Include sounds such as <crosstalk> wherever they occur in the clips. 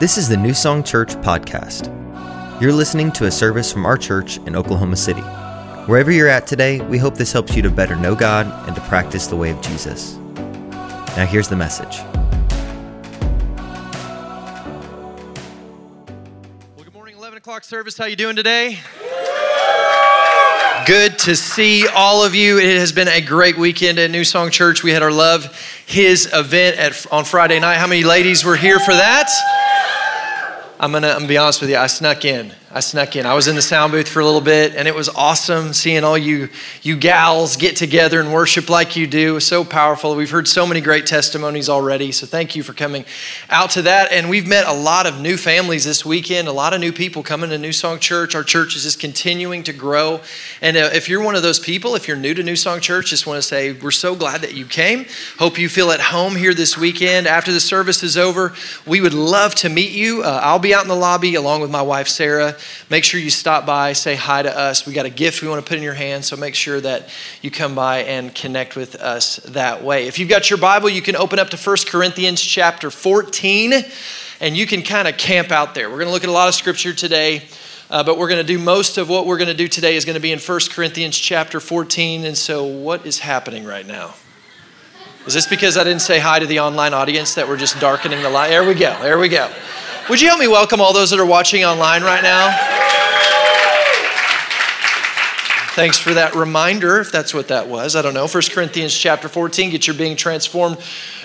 This is the New Song Church podcast. You're listening to a service from our church in Oklahoma City. Wherever you're at today, we hope this helps you to better know God and to practice the way of Jesus. Now here's the message. Well, good morning, 11 o'clock service. How you doing today? Good to see all of you. It has been a great weekend at New Song Church. We had our Love His event at, on Friday night. How many ladies were here for that? I'm gonna, I'm gonna be honest with you. I snuck in. I snuck in. I was in the sound booth for a little bit, and it was awesome seeing all you you gals get together and worship like you do. It was so powerful. We've heard so many great testimonies already. So thank you for coming out to that. And we've met a lot of new families this weekend. A lot of new people coming to New Song Church. Our church is just continuing to grow. And uh, if you're one of those people, if you're new to New Song Church, just want to say we're so glad that you came. Hope you feel at home here this weekend. After the service is over, we would love to meet you. Uh, I'll be out in the lobby along with my wife Sarah make sure you stop by, say hi to us. We got a gift we want to put in your hand, so make sure that you come by and connect with us that way. If you've got your Bible, you can open up to 1 Corinthians chapter 14, and you can kind of camp out there. We're going to look at a lot of scripture today. Uh, but we're going to do most of what we're going to do today is going to be in 1 Corinthians chapter 14. And so, what is happening right now? Is this because I didn't say hi to the online audience that we're just darkening the light? There we go. There we go. Would you help me welcome all those that are watching online right now? Thanks for that reminder, if that's what that was. I don't know. 1 Corinthians chapter 14, get your being transformed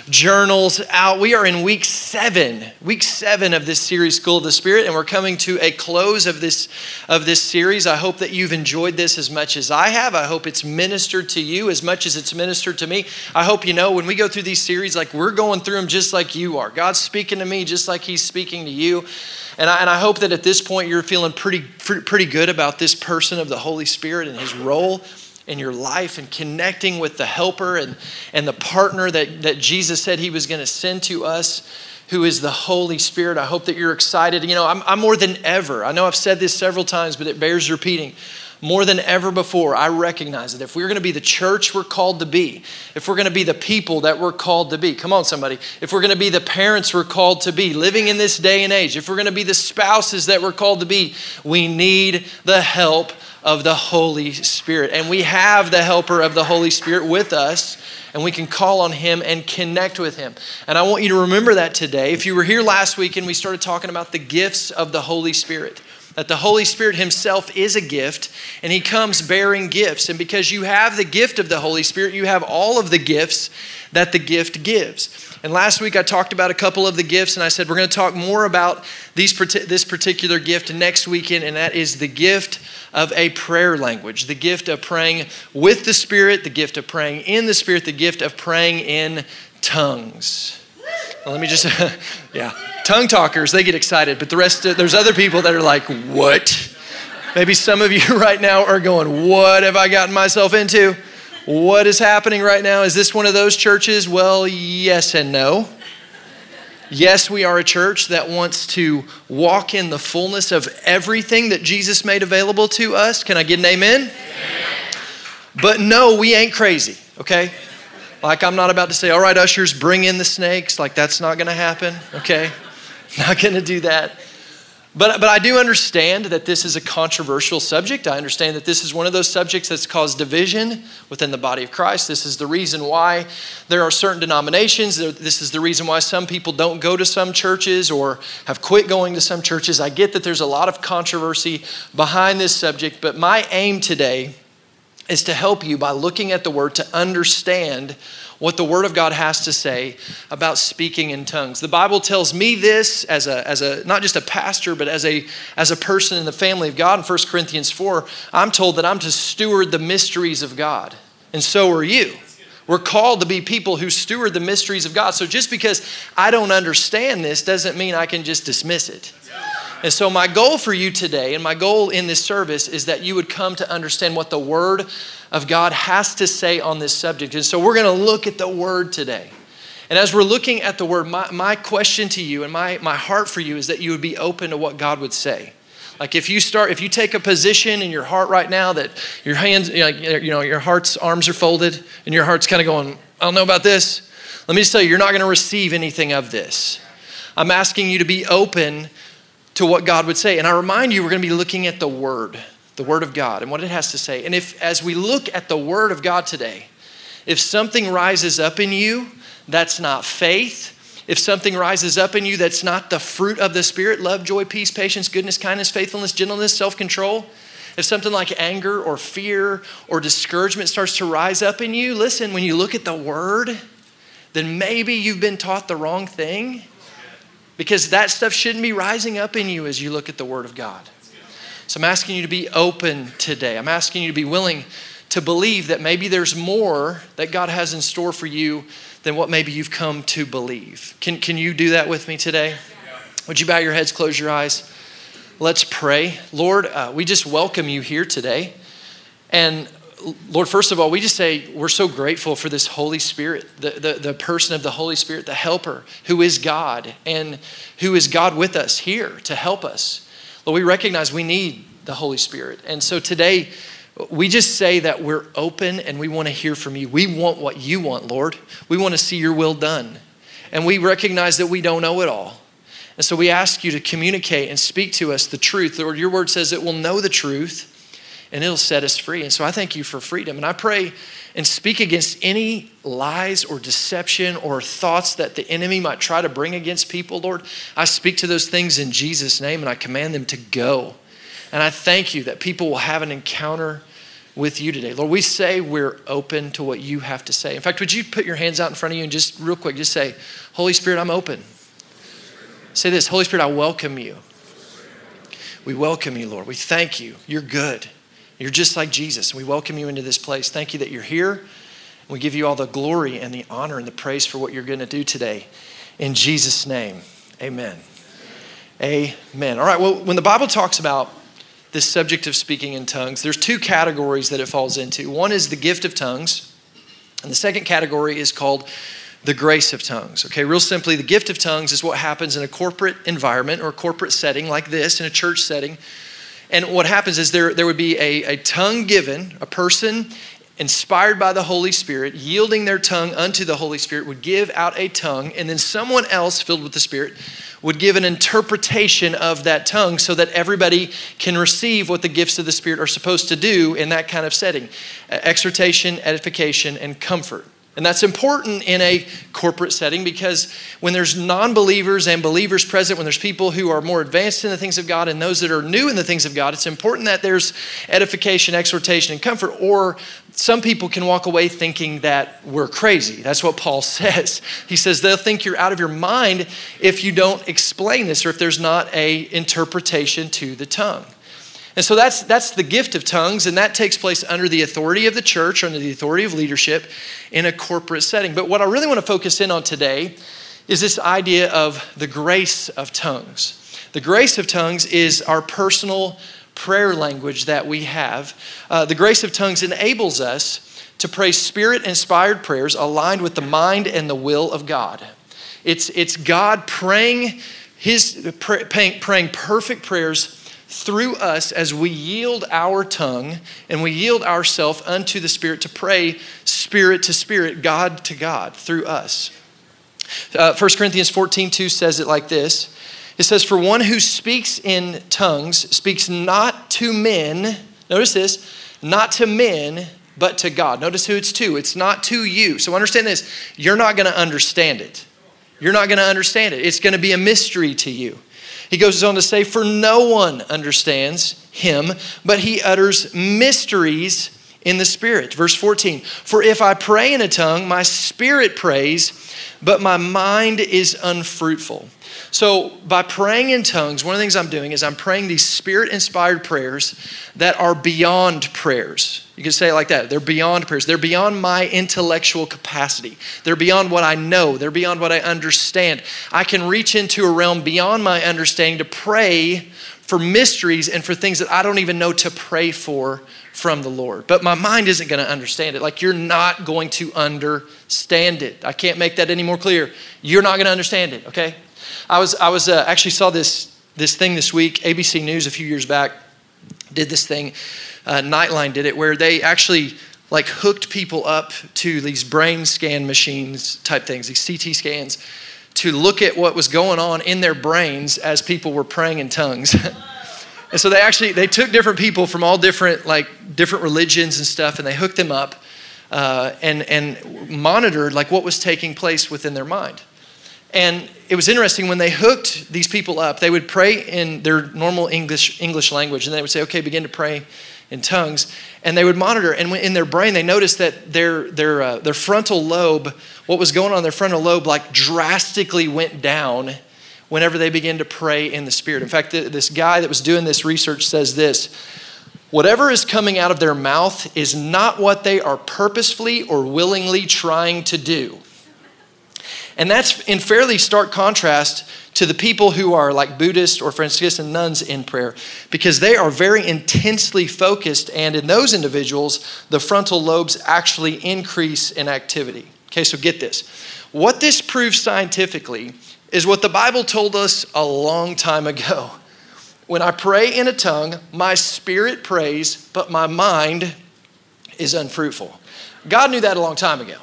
journals out. We are in week seven, week seven of this series, School of the Spirit, and we're coming to a close of this of this series. I hope that you've enjoyed this as much as I have. I hope it's ministered to you as much as it's ministered to me. I hope you know when we go through these series, like we're going through them just like you are. God's speaking to me just like He's speaking to you. And I, and I hope that at this point you're feeling pretty, pretty good about this person of the Holy Spirit and his role in your life and connecting with the helper and, and the partner that, that Jesus said he was going to send to us, who is the Holy Spirit. I hope that you're excited. You know, I'm, I'm more than ever, I know I've said this several times, but it bears repeating. More than ever before, I recognize that if we're going to be the church we're called to be, if we're going to be the people that we're called to be, come on, somebody, if we're going to be the parents we're called to be, living in this day and age, if we're going to be the spouses that we're called to be, we need the help of the Holy Spirit. And we have the helper of the Holy Spirit with us, and we can call on him and connect with him. And I want you to remember that today. If you were here last week and we started talking about the gifts of the Holy Spirit, that the Holy Spirit Himself is a gift and He comes bearing gifts. And because you have the gift of the Holy Spirit, you have all of the gifts that the gift gives. And last week I talked about a couple of the gifts, and I said we're going to talk more about these, this particular gift next weekend, and that is the gift of a prayer language, the gift of praying with the Spirit, the gift of praying in the Spirit, the gift of praying in tongues. Well, let me just, <laughs> yeah, tongue talkers, they get excited, but the rest, of, there's other people that are like, what? Maybe some of you <laughs> right now are going, what have I gotten myself into? What is happening right now? Is this one of those churches? Well, yes and no. Yes, we are a church that wants to walk in the fullness of everything that Jesus made available to us. Can I get an amen? amen? But no, we ain't crazy, okay? Like, I'm not about to say, all right, ushers, bring in the snakes. Like, that's not gonna happen, okay? <laughs> Not gonna do that. But, but I do understand that this is a controversial subject. I understand that this is one of those subjects that's caused division within the body of Christ. This is the reason why there are certain denominations. This is the reason why some people don't go to some churches or have quit going to some churches. I get that there's a lot of controversy behind this subject, but my aim today is to help you by looking at the word to understand what the Word of God has to say about speaking in tongues. The Bible tells me this as a, as a not just a pastor, but as a, as a person in the family of God. In 1 Corinthians 4, I'm told that I'm to steward the mysteries of God, and so are you. We're called to be people who steward the mysteries of God. So just because I don't understand this doesn't mean I can just dismiss it. And so, my goal for you today, and my goal in this service, is that you would come to understand what the Word of God has to say on this subject. And so, we're going to look at the Word today. And as we're looking at the Word, my, my question to you and my, my heart for you is that you would be open to what God would say. Like if you start, if you take a position in your heart right now that your hands, you know, your heart's arms are folded and your heart's kind of going, I don't know about this. Let me just tell you, you're not going to receive anything of this. I'm asking you to be open to what God would say. And I remind you, we're going to be looking at the Word, the Word of God, and what it has to say. And if, as we look at the Word of God today, if something rises up in you that's not faith, if something rises up in you that's not the fruit of the Spirit love, joy, peace, patience, goodness, kindness, faithfulness, gentleness, self control if something like anger or fear or discouragement starts to rise up in you, listen, when you look at the Word, then maybe you've been taught the wrong thing because that stuff shouldn't be rising up in you as you look at the Word of God. So I'm asking you to be open today. I'm asking you to be willing to believe that maybe there's more that God has in store for you than what maybe you've come to believe. Can, can you do that with me today? Would you bow your heads, close your eyes? Let's pray. Lord, uh, we just welcome you here today. And Lord, first of all, we just say we're so grateful for this Holy Spirit, the, the, the person of the Holy Spirit, the helper, who is God and who is God with us here to help us. Lord, we recognize we need the Holy Spirit. And so today, we just say that we're open and we want to hear from you. We want what you want, Lord. We want to see your will done. And we recognize that we don't know it all. And so we ask you to communicate and speak to us the truth. Lord, your word says it will know the truth and it'll set us free. And so I thank you for freedom. And I pray and speak against any lies or deception or thoughts that the enemy might try to bring against people, Lord. I speak to those things in Jesus' name and I command them to go. And I thank you that people will have an encounter with you today. Lord, we say we're open to what you have to say. In fact, would you put your hands out in front of you and just real quick, just say, Holy Spirit, I'm open. Say this Holy Spirit, I welcome you. We welcome you, Lord. We thank you. You're good. You're just like Jesus. We welcome you into this place. Thank you that you're here. We give you all the glory and the honor and the praise for what you're going to do today. In Jesus' name, amen. Amen. All right, well, when the Bible talks about this subject of speaking in tongues, there's two categories that it falls into. One is the gift of tongues, and the second category is called the grace of tongues. Okay, real simply, the gift of tongues is what happens in a corporate environment or a corporate setting like this, in a church setting. And what happens is there, there would be a, a tongue given, a person inspired by the Holy Spirit, yielding their tongue unto the Holy Spirit, would give out a tongue, and then someone else filled with the Spirit would give an interpretation of that tongue so that everybody can receive what the gifts of the Spirit are supposed to do in that kind of setting exhortation, edification, and comfort. And that's important in a corporate setting because when there's non believers and believers present, when there's people who are more advanced in the things of God and those that are new in the things of God, it's important that there's edification, exhortation, and comfort. Or some people can walk away thinking that we're crazy. That's what Paul <laughs> says. He says they'll think you're out of your mind if you don't explain this or if there's not a interpretation to the tongue. And so that's, that's the gift of tongues, and that takes place under the authority of the church, under the authority of leadership in a corporate setting. But what I really want to focus in on today is this idea of the grace of tongues. The grace of tongues is our personal prayer language that we have. Uh, the grace of tongues enables us to pray spirit inspired prayers aligned with the mind and the will of God. It's, it's God praying, his, praying, praying perfect prayers through us as we yield our tongue and we yield ourselves unto the Spirit to pray spirit to spirit, God to God through us. Uh, 1 Corinthians 14 2 says it like this It says, For one who speaks in tongues speaks not to men, notice this, not to men, but to God. Notice who it's to. It's not to you. So understand this you're not going to understand it. You're not going to understand it. It's going to be a mystery to you. He goes on to say, For no one understands him, but he utters mysteries in the Spirit. Verse 14, For if I pray in a tongue, my spirit prays, but my mind is unfruitful. So, by praying in tongues, one of the things I'm doing is I'm praying these spirit inspired prayers that are beyond prayers. You can say it like that. They're beyond prayers. They're beyond my intellectual capacity. They're beyond what I know. They're beyond what I understand. I can reach into a realm beyond my understanding to pray for mysteries and for things that I don't even know to pray for from the Lord. But my mind isn't going to understand it. Like you're not going to understand it. I can't make that any more clear. You're not going to understand it, okay? I was, I was uh, actually saw this, this thing this week. ABC News a few years back did this thing. Uh, Nightline did it, where they actually like hooked people up to these brain scan machines type things, these CT scans, to look at what was going on in their brains as people were praying in tongues. <laughs> and so they actually they took different people from all different like different religions and stuff, and they hooked them up uh, and and monitored like what was taking place within their mind. And it was interesting when they hooked these people up, they would pray in their normal English English language, and they would say, "Okay, begin to pray." in tongues, and they would monitor. And in their brain, they noticed that their their uh, their frontal lobe, what was going on in their frontal lobe, like drastically went down whenever they began to pray in the Spirit. In fact, this guy that was doing this research says this. Whatever is coming out of their mouth is not what they are purposefully or willingly trying to do. And that's in fairly stark contrast to the people who are like Buddhist or Franciscan nuns in prayer because they are very intensely focused, and in those individuals, the frontal lobes actually increase in activity. Okay, so get this. What this proves scientifically is what the Bible told us a long time ago. When I pray in a tongue, my spirit prays, but my mind is unfruitful. God knew that a long time ago.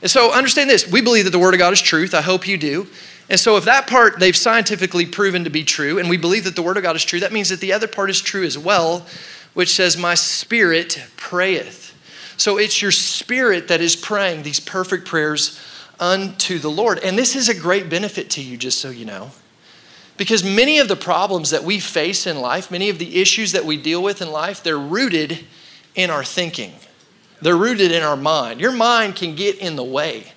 And so understand this we believe that the Word of God is truth. I hope you do. And so, if that part they've scientifically proven to be true, and we believe that the Word of God is true, that means that the other part is true as well, which says, My spirit prayeth. So, it's your spirit that is praying these perfect prayers unto the Lord. And this is a great benefit to you, just so you know. Because many of the problems that we face in life, many of the issues that we deal with in life, they're rooted in our thinking. They're rooted in our mind. Your mind can get in the way.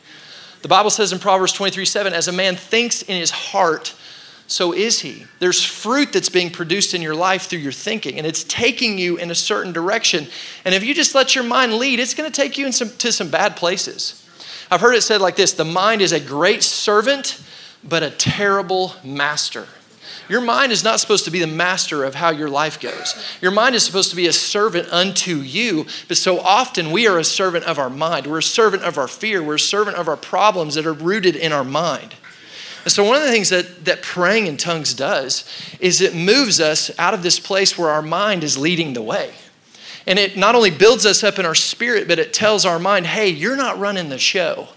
The Bible says in Proverbs 23 7, as a man thinks in his heart, so is he. There's fruit that's being produced in your life through your thinking, and it's taking you in a certain direction. And if you just let your mind lead, it's going to take you some, to some bad places. I've heard it said like this the mind is a great servant, but a terrible master. Your mind is not supposed to be the master of how your life goes. Your mind is supposed to be a servant unto you, but so often we are a servant of our mind. We're a servant of our fear. We're a servant of our problems that are rooted in our mind. And so, one of the things that, that praying in tongues does is it moves us out of this place where our mind is leading the way. And it not only builds us up in our spirit, but it tells our mind, hey, you're not running the show.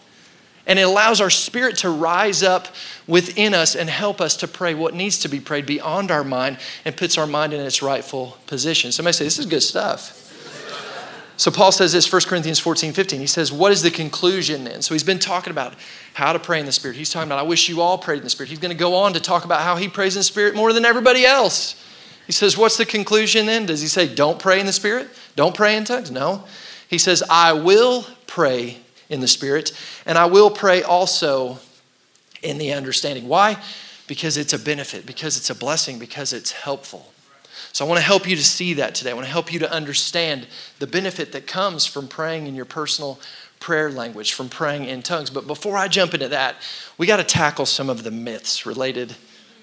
And it allows our spirit to rise up within us and help us to pray what needs to be prayed beyond our mind and puts our mind in its rightful position. Somebody say, This is good stuff. So Paul says this, 1 Corinthians 14, 15. He says, What is the conclusion then? So he's been talking about how to pray in the Spirit. He's talking about, I wish you all prayed in the Spirit. He's going to go on to talk about how he prays in the Spirit more than everybody else. He says, What's the conclusion then? Does he say, Don't pray in the Spirit? Don't pray in tongues? No. He says, I will pray in the Spirit, and I will pray also in the understanding. Why? Because it's a benefit, because it's a blessing, because it's helpful. So I want to help you to see that today. I want to help you to understand the benefit that comes from praying in your personal prayer language, from praying in tongues. But before I jump into that, we got to tackle some of the myths related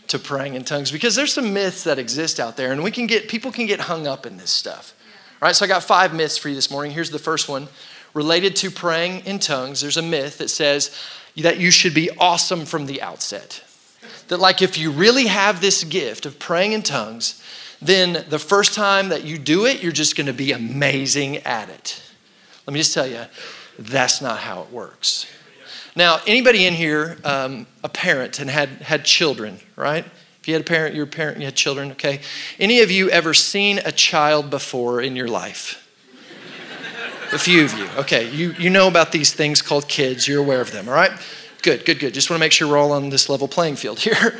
to praying in tongues because there's some myths that exist out there and we can get people can get hung up in this stuff. All right, so I got five myths for you this morning. Here's the first one related to praying in tongues, there's a myth that says that you should be awesome from the outset. That, like, if you really have this gift of praying in tongues, then the first time that you do it, you're just gonna be amazing at it. Let me just tell you, that's not how it works. Now, anybody in here, um, a parent and had, had children, right? If you had a parent, you're a parent, you had children, okay? Any of you ever seen a child before in your life? A few of you. Okay, you, you know about these things called kids. You're aware of them, all right? Good, good, good. Just want to make sure we're all on this level playing field <laughs> here.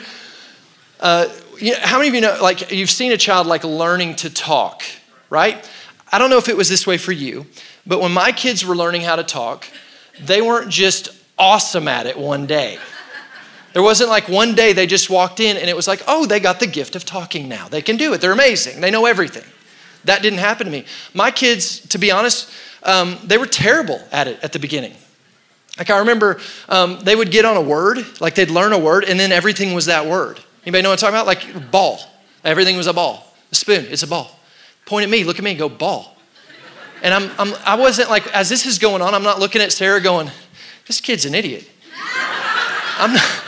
Uh, you know, how many of you know, like, you've seen a child like learning to talk, right? I don't know if it was this way for you, but when my kids were learning how to talk, they weren't just awesome at it one day. There wasn't like one day they just walked in and it was like, oh, they got the gift of talking now. They can do it. They're amazing. They know everything. That didn't happen to me. My kids, to be honest, um, they were terrible at it at the beginning. Like I remember um, they would get on a word, like they'd learn a word, and then everything was that word. Anybody know what I'm talking about? Like ball. Everything was a ball. A spoon, it's a ball. Point at me, look at me, and go ball. And I'm, I'm, I wasn't like, as this is going on, I'm not looking at Sarah going, this kid's an idiot. <laughs> I'm, not,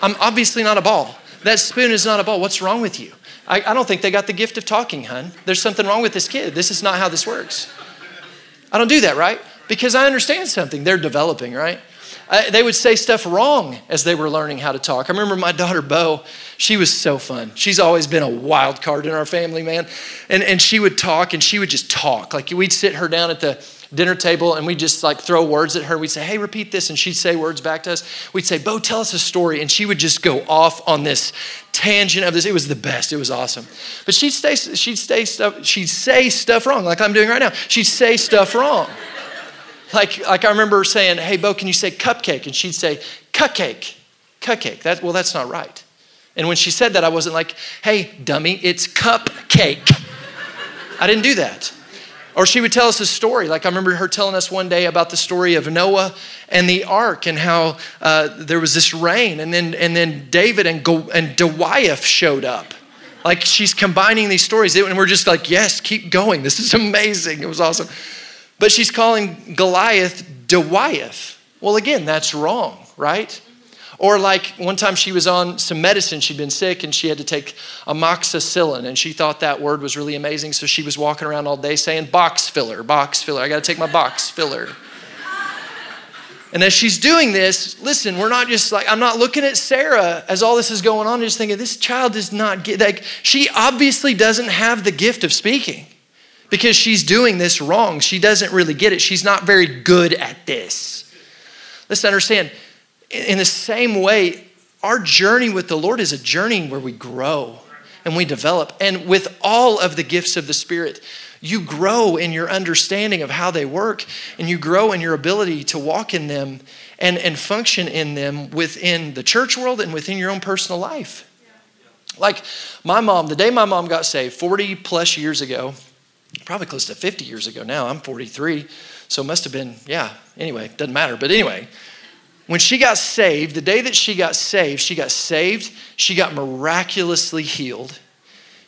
I'm obviously not a ball. That spoon is not a ball. What's wrong with you? I, I don't think they got the gift of talking, hun. There's something wrong with this kid. This is not how this works. I don't do that, right? Because I understand something. They're developing, right? uh, they would say stuff wrong as they were learning how to talk. I remember my daughter Bo, she was so fun. She's always been a wild card in our family, man. And, and she would talk and she would just talk. Like we'd sit her down at the dinner table and we'd just like throw words at her. We'd say, hey, repeat this. And she'd say words back to us. We'd say, Bo, tell us a story. And she would just go off on this tangent of this. It was the best. It was awesome. But she'd stay, she'd stay stuff, she'd say stuff wrong, like I'm doing right now. She'd say stuff wrong. Like, like I remember saying, hey, Bo, can you say cupcake? And she'd say, cupcake, cupcake. That, well, that's not right. And when she said that, I wasn't like, hey, dummy, it's cupcake. I didn't do that. Or she would tell us a story. Like I remember her telling us one day about the story of Noah and the ark and how uh, there was this rain, and then and then David and Go- and Goliath showed up. Like she's combining these stories, and we're just like, yes, keep going. This is amazing. It was awesome. But she's calling Goliath Goliath. Well, again, that's wrong, right? Or like one time she was on some medicine, she'd been sick and she had to take amoxicillin and she thought that word was really amazing. So she was walking around all day saying box filler, box filler. I got to take my box filler. And as she's doing this, listen, we're not just like, I'm not looking at Sarah as all this is going on, just thinking, this child does not get, like, she obviously doesn't have the gift of speaking because she's doing this wrong. She doesn't really get it. She's not very good at this. Let's understand, in the same way, our journey with the Lord is a journey where we grow and we develop. And with all of the gifts of the Spirit, you grow in your understanding of how they work and you grow in your ability to walk in them and, and function in them within the church world and within your own personal life. Like my mom, the day my mom got saved 40 plus years ago, probably close to 50 years ago now, I'm 43, so it must have been, yeah, anyway, doesn't matter. But anyway, when she got saved, the day that she got saved, she got saved, she got miraculously healed.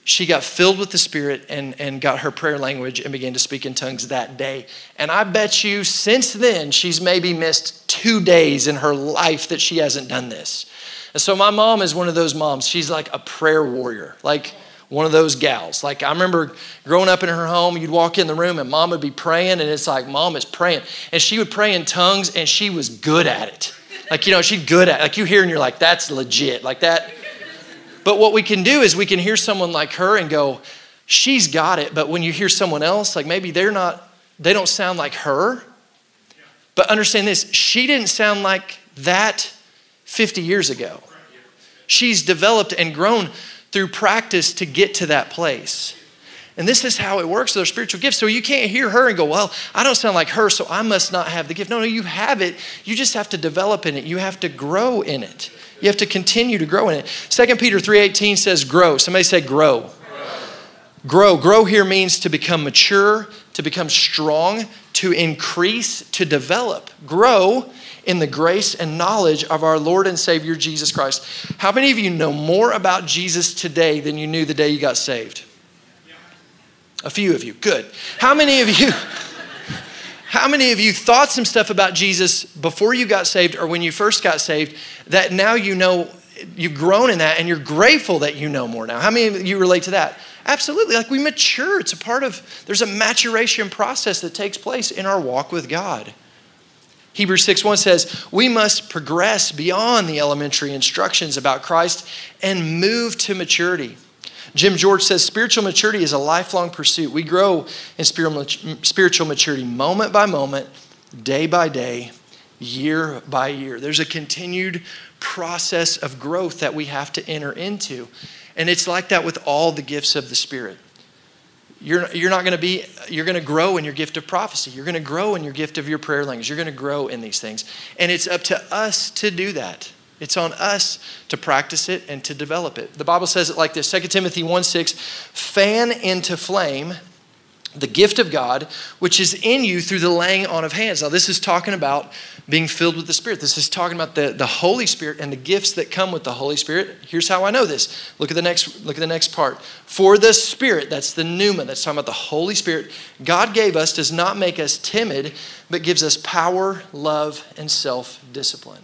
She got filled with the Spirit and, and got her prayer language and began to speak in tongues that day. And I bet you since then, she's maybe missed two days in her life that she hasn't done this. And so my mom is one of those moms. She's like a prayer warrior. Like, one of those gals. Like I remember growing up in her home, you'd walk in the room and mom would be praying, and it's like mom is praying. And she would pray in tongues and she was good at it. Like, you know, she's good at it. Like you hear and you're like, that's legit. Like that. But what we can do is we can hear someone like her and go, she's got it. But when you hear someone else, like maybe they're not, they don't sound like her. But understand this, she didn't sound like that 50 years ago. She's developed and grown through practice to get to that place. And this is how it works with our spiritual gifts. So you can't hear her and go, Well, I don't sound like her, so I must not have the gift. No, no, you have it. You just have to develop in it. You have to grow in it. You have to continue to grow in it. 2 Peter 3:18 says grow. Somebody say grow. grow. Grow. Grow here means to become mature, to become strong, to increase, to develop. Grow in the grace and knowledge of our Lord and Savior Jesus Christ. How many of you know more about Jesus today than you knew the day you got saved? A few of you. Good. How many of you <laughs> How many of you thought some stuff about Jesus before you got saved or when you first got saved that now you know you've grown in that and you're grateful that you know more now? How many of you relate to that? Absolutely. Like we mature. It's a part of, there's a maturation process that takes place in our walk with God. Hebrews 6 1 says, We must progress beyond the elementary instructions about Christ and move to maturity. Jim George says, Spiritual maturity is a lifelong pursuit. We grow in spiritual maturity moment by moment, day by day, year by year. There's a continued process of growth that we have to enter into. And it's like that with all the gifts of the Spirit. You're, you're not going to be, you're going to grow in your gift of prophecy. You're going to grow in your gift of your prayer language. You're going to grow in these things. And it's up to us to do that. It's on us to practice it and to develop it. The Bible says it like this 2 Timothy 1 6, fan into flame the gift of God, which is in you through the laying on of hands. Now, this is talking about being filled with the Spirit. This is talking about the, the Holy Spirit and the gifts that come with the Holy Spirit. Here's how I know this. Look at the next, look at the next part. For the Spirit, that's the pneuma, that's talking about the Holy Spirit, God gave us does not make us timid, but gives us power, love, and self-discipline.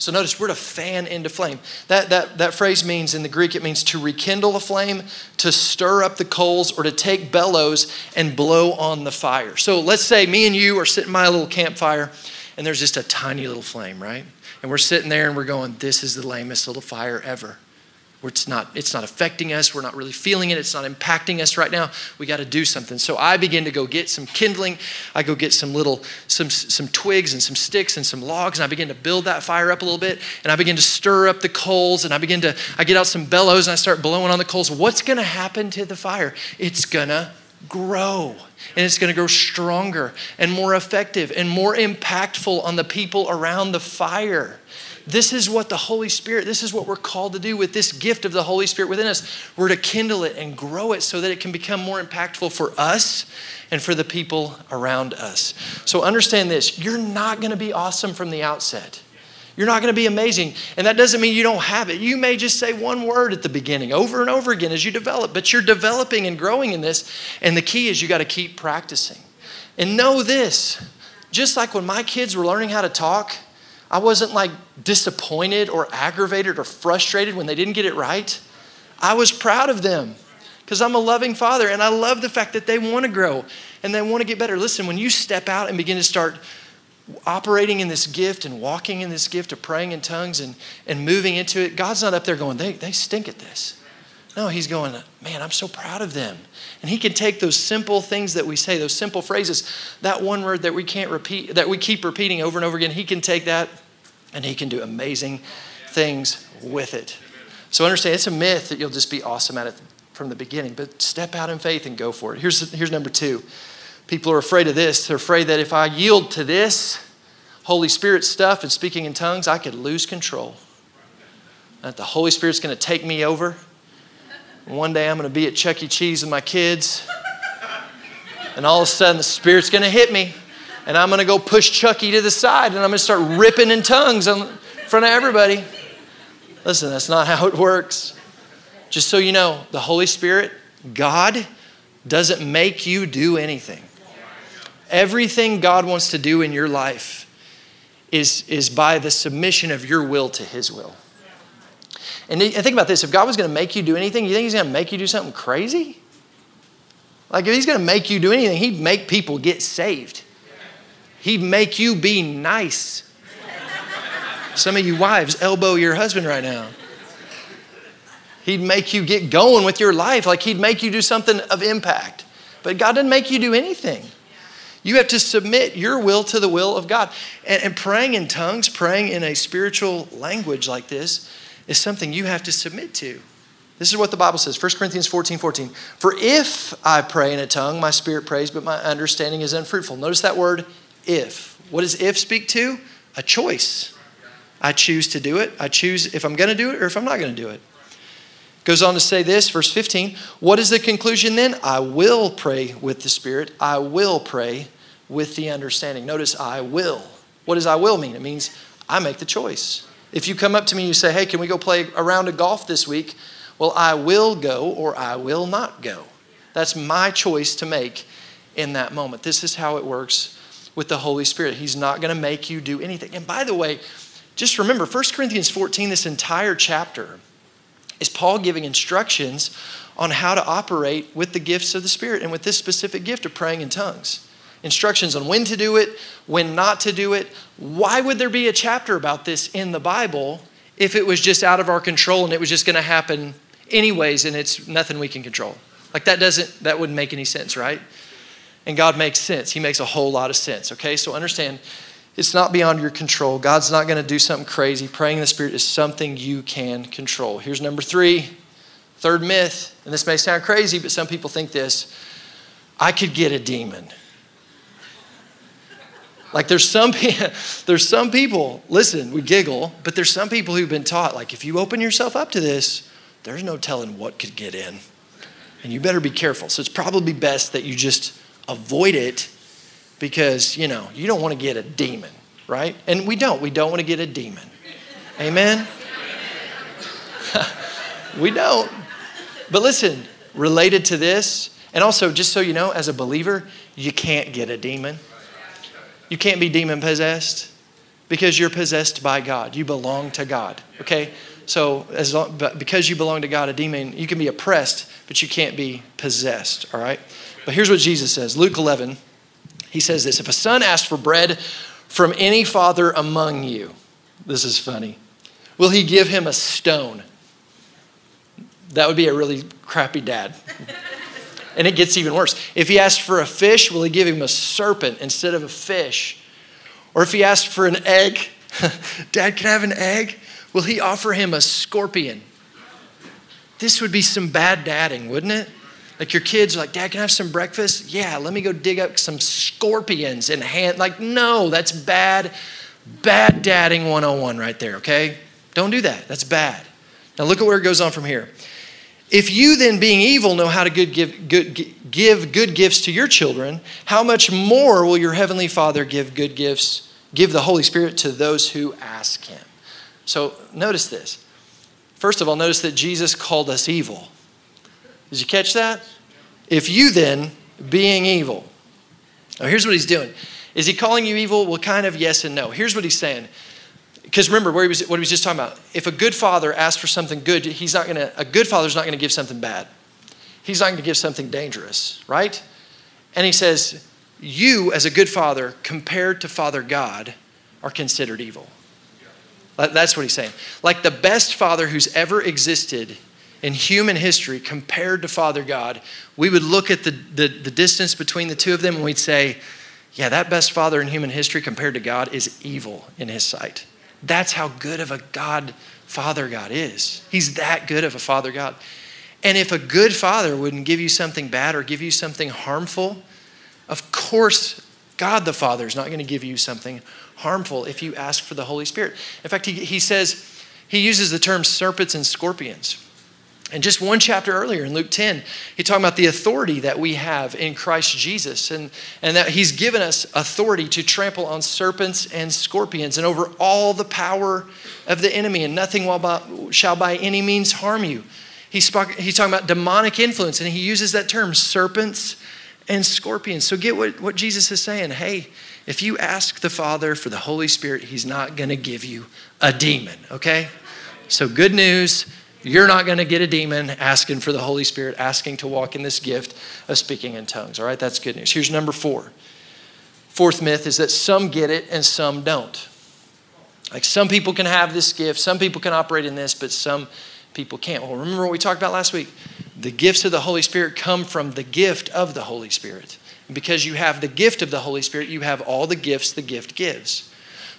So notice we're to fan into flame. That, that, that phrase means in the Greek, it means to rekindle a flame, to stir up the coals, or to take bellows and blow on the fire. So let's say me and you are sitting by a little campfire and there's just a tiny little flame, right? And we're sitting there and we're going, this is the lamest little fire ever it's not it's not affecting us. We're not really feeling it. It's not impacting us right now. We got to do something. So i begin to go get some kindling. I go get some little some some twigs and some sticks and some logs and i begin to build that fire up a little bit and i begin to stir up the coals and i begin to i get out some bellows and i start blowing on the coals. What's going to happen to the fire? It's going to grow and it's going to grow stronger and more effective and more impactful on the people around the fire this is what the Holy Spirit, this is what we're called to do with this gift of the Holy Spirit within us. We're to kindle it and grow it so that it can become more impactful for us and for the people around us. So understand this you're not going to be awesome from the outset. You're not going to be amazing. And that doesn't mean you don't have it. You may just say one word at the beginning over and over again as you develop, but you're developing and growing in this. And the key is you got to keep practicing. And know this just like when my kids were learning how to talk, I wasn't like disappointed or aggravated or frustrated when they didn't get it right. I was proud of them because I'm a loving father and I love the fact that they want to grow and they want to get better. Listen, when you step out and begin to start operating in this gift and walking in this gift of praying in tongues and, and moving into it, God's not up there going, they, they stink at this. No, He's going, man, I'm so proud of them. And He can take those simple things that we say, those simple phrases, that one word that we can't repeat, that we keep repeating over and over again, He can take that and He can do amazing things with it. So understand, it's a myth that you'll just be awesome at it from the beginning, but step out in faith and go for it. Here's, here's number two. People are afraid of this. They're afraid that if I yield to this Holy Spirit stuff and speaking in tongues, I could lose control. That the Holy Spirit's going to take me over. One day I'm going to be at Chuck E. Cheese with my kids, and all of a sudden the Spirit's going to hit me and I'm going to go push Chucky to the side and I'm going to start ripping in tongues in front of everybody. Listen, that's not <laughs> how it works. Just so you know, the Holy Spirit, God, doesn't make you do anything. Everything God wants to do in your life is, is by the submission of your will to His will. And think about this if God was going to make you do anything, you think He's going to make you do something crazy? Like, if He's going to make you do anything, He'd make people get saved. He'd make you be nice. Some of you wives elbow your husband right now. He'd make you get going with your life, like He'd make you do something of impact. But God didn't make you do anything. You have to submit your will to the will of God. And, and, praying in tongues, praying in a spiritual language like this, is something you have to submit to. This is what the Bible says 1 Corinthians 14 14. For if I pray in a tongue, my spirit prays, but my understanding is unfruitful. Notice that word if. What does if speak to? A choice. I choose to do it. I choose if I'm going to do it or if I'm not going to do it. Goes on to say this, verse 15. What is the conclusion then? I will pray with the Spirit. I will pray with the understanding. Notice I will. What does I will mean? It means I make the choice. If you come up to me and you say, hey, can we go play a round of golf this week? Well, I will go or I will not go. That's my choice to make in that moment. This is how it works with the Holy Spirit. He's not going to make you do anything. And by the way, just remember 1 Corinthians 14, this entire chapter, is Paul giving instructions on how to operate with the gifts of the Spirit and with this specific gift of praying in tongues. Instructions on when to do it, when not to do it. Why would there be a chapter about this in the Bible if it was just out of our control and it was just going to happen anyways and it's nothing we can control? Like that doesn't, that wouldn't make any sense, right? And God makes sense. He makes a whole lot of sense, okay? So understand, it's not beyond your control. God's not going to do something crazy. Praying in the Spirit is something you can control. Here's number three, third myth, and this may sound crazy, but some people think this I could get a demon. Like there's some <laughs> there's some people, listen, we giggle, but there's some people who've been taught like if you open yourself up to this, there's no telling what could get in. And you better be careful. So it's probably best that you just avoid it because, you know, you don't want to get a demon, right? And we don't. We don't want to get a demon. Amen? <laughs> we don't. But listen, related to this, and also just so you know, as a believer, you can't get a demon. You can't be demon possessed because you're possessed by God. You belong to God, okay? So, as long, but because you belong to God, a demon, you can be oppressed, but you can't be possessed, all right? But here's what Jesus says Luke 11, he says this If a son asks for bread from any father among you? This is funny. Will he give him a stone? That would be a really crappy dad. And it gets even worse. If he asked for a fish, will he give him a serpent instead of a fish? Or if he asked for an egg, <laughs> Dad, can I have an egg? Will he offer him a scorpion? This would be some bad dadding, wouldn't it? Like your kids are like, Dad, can I have some breakfast? Yeah, let me go dig up some scorpions and hand. Like, no, that's bad, bad dadding 101 right there, okay? Don't do that. That's bad. Now look at where it goes on from here. If you then, being evil, know how to good give, good, give good gifts to your children, how much more will your heavenly Father give good gifts, give the Holy Spirit to those who ask Him? So notice this. First of all, notice that Jesus called us evil. Did you catch that? If you then, being evil, now here's what he's doing. Is he calling you evil? Well, kind of yes and no. Here's what he's saying. Because remember where he was, what he was just talking about. If a good father asks for something good, he's not gonna. A good father's not gonna give something bad. He's not gonna give something dangerous, right? And he says, you as a good father, compared to Father God, are considered evil. That's what he's saying. Like the best father who's ever existed in human history compared to Father God, we would look at the, the, the, distance between the two of them and we'd say, yeah, that best father in human history compared to God is evil in his sight. That's how good of a God, Father God is. He's that good of a Father God. And if a good father wouldn't give you something bad or give you something harmful, of course, God the Father is not going to give you something harmful if you ask for the Holy Spirit. In fact, he, he says, he uses the term serpents and scorpions. And just one chapter earlier in Luke 10, he talking about the authority that we have in Christ Jesus and, and that he's given us authority to trample on serpents and scorpions and over all the power of the enemy, and nothing shall by any means harm you. He's, he's talking about demonic influence, and he uses that term, serpents and scorpions. So get what, what Jesus is saying. Hey, if you ask the Father for the Holy Spirit, he's not going to give you a demon, okay? So good news you're not going to get a demon asking for the Holy Spirit, asking to walk in this gift of speaking in tongues. All right, that's good news. Here's number four. Fourth myth is that some get it and some don't. Like some people can have this gift, some people can operate in this, but some people can't. Well, remember what we talked about last week? The gifts of the Holy Spirit come from the gift of the Holy Spirit. And because you have the gift of the Holy Spirit, you have all the gifts the gift gives.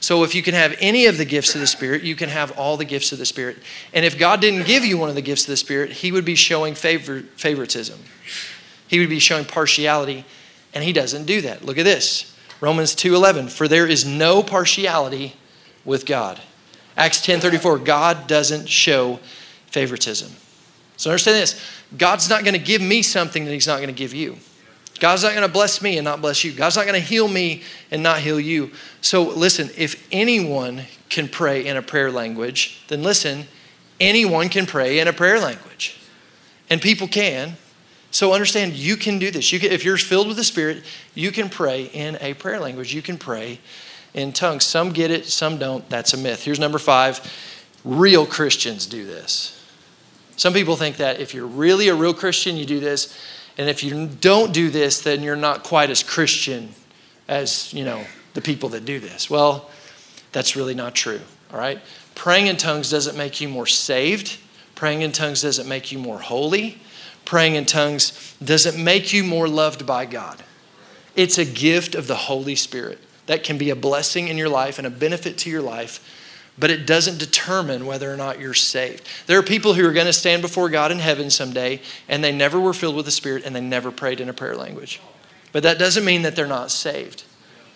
So if you can have any of the gifts of the Spirit, you can have all the gifts of the Spirit. And if God didn't give you one of the gifts of the Spirit, He would be showing favor, favoritism. He would be showing partiality, and He doesn't do that. Look at this Romans 2:11. For there is no partiality with God. Acts 10:34. God doesn't show favoritism. So understand this. God's not going to give me something that He's not going to give you. God's not going to bless me and not bless you. God's not going to heal me and not heal you. So listen, if anyone can pray in a prayer language, then listen, anyone can pray in a prayer language. And people can. So understand you can do this. You can, if you're filled with the Spirit, you can pray in a prayer language. You can pray in tongues. Some get it, some don't. That's a myth. Here's number five real Christians do this. Some people think that if you're really a real Christian, you do this. And if you don't do this, then you're not quite as Christian as, you know, the people that do this. Well, that's really not true, all right? Praying in tongues doesn't make you more saved. Praying in tongues doesn't make you more holy. Praying in tongues doesn't make you more loved by God. It's a gift of the Holy Spirit that can be a blessing in your life and a benefit to your life but it doesn't determine whether or not you're saved. There are people who are going to stand before God in heaven someday, and they never were filled with the Spirit and they never prayed in a prayer language. But that doesn't mean that they're not saved.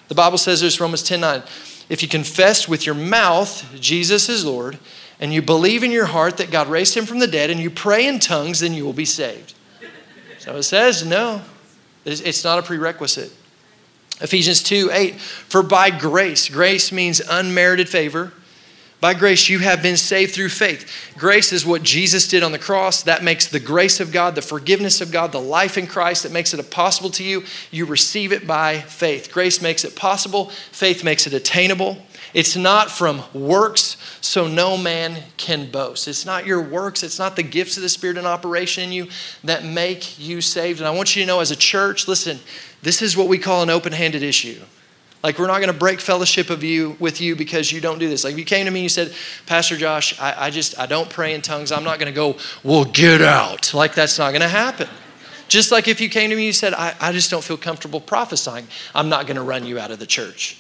The Bible says this, Romans 10 9. If you confess with your mouth Jesus is Lord, and you believe in your heart that God raised him from the dead, and you pray in tongues, then you will be saved. So it says, no, it's not a prerequisite. Ephesians 2 8, for by grace, grace means unmerited favor by grace, you have been saved through faith. Grace is what Jesus did on the cross. That makes the grace of God, the forgiveness of God, the life in Christ that makes it possible to you. You receive it by faith. Grace makes it possible, faith makes it attainable. It's not from works, so no man can boast. It's not your works, it's not the gifts of the Spirit in operation in you that make you saved. And I want you to know, as a church, listen, this is what we call an open handed issue. Like, we're not going to break fellowship of you with you because you don't do this. Like, if you came to me and you said, Pastor Josh, I, I just, I don't pray in tongues, I'm not going to go, well, get out. Like, that's not going to happen. Just like if you came to me and you said, I, I just don't feel comfortable prophesying, I'm not going to run you out of the church.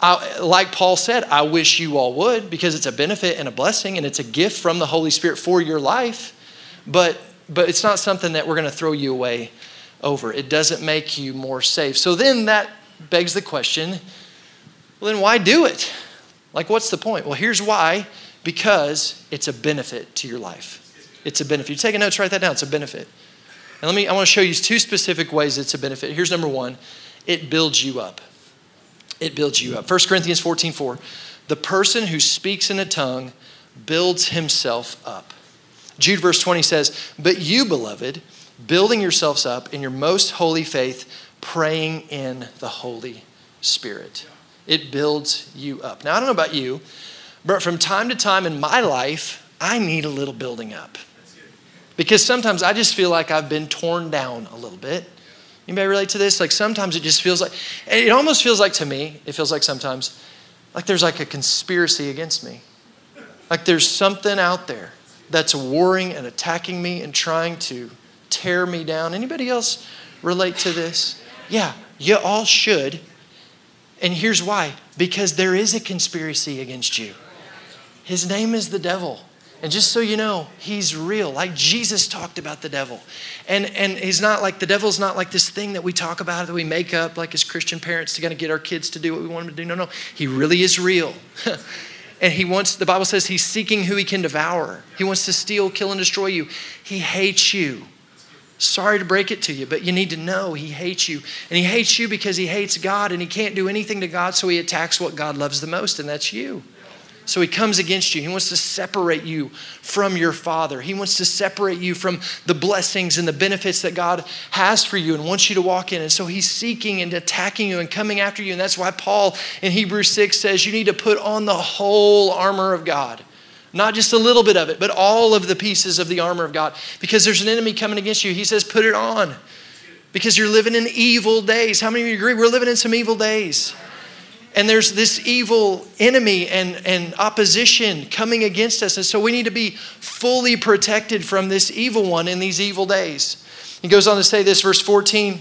I, like Paul said, I wish you all would because it's a benefit and a blessing and it's a gift from the Holy Spirit for your life. But, but it's not something that we're going to throw you away over. It doesn't make you more safe. So then that begs the question well, then why do it? Like, what's the point? Well, here's why because it's a benefit to your life. It's a benefit. You take a note, write that down. It's a benefit. And let me, I want to show you two specific ways it's a benefit. Here's number one it builds you up. It builds you up. 1 Corinthians 14 4. The person who speaks in a tongue builds himself up. Jude verse 20 says, But you, beloved, building yourselves up in your most holy faith, praying in the Holy Spirit. It builds you up. Now, I don't know about you, but from time to time in my life, I need a little building up. Because sometimes I just feel like I've been torn down a little bit. May relate to this? Like sometimes it just feels like, it almost feels like to me, it feels like sometimes, like there's like a conspiracy against me. Like there's something out there that's warring and attacking me and trying to tear me down. Anybody else relate to this? Yeah, you all should. And here's why because there is a conspiracy against you. His name is the devil. And just so you know, he's real. Like Jesus talked about the devil. And and he's not like the devil's not like this thing that we talk about that we make up like as Christian parents to kind of get our kids to do what we want them to do. No, no. He really is real. <laughs> and he wants the Bible says he's seeking who he can devour. He wants to steal, kill and destroy you. He hates you. Sorry to break it to you, but you need to know he hates you. And he hates you because he hates God and he can't do anything to God, so he attacks what God loves the most, and that's you. So he comes against you. He wants to separate you from your Father. He wants to separate you from the blessings and the benefits that God has for you and wants you to walk in. And so he's seeking and attacking you and coming after you. And that's why Paul in Hebrews 6 says you need to put on the whole armor of God. Not just a little bit of it, but all of the pieces of the armor of God. Because there's an enemy coming against you. He says, put it on. Because you're living in evil days. How many of you agree? We're living in some evil days. And there's this evil enemy and, and opposition coming against us. And so we need to be fully protected from this evil one in these evil days. He goes on to say this, verse 14.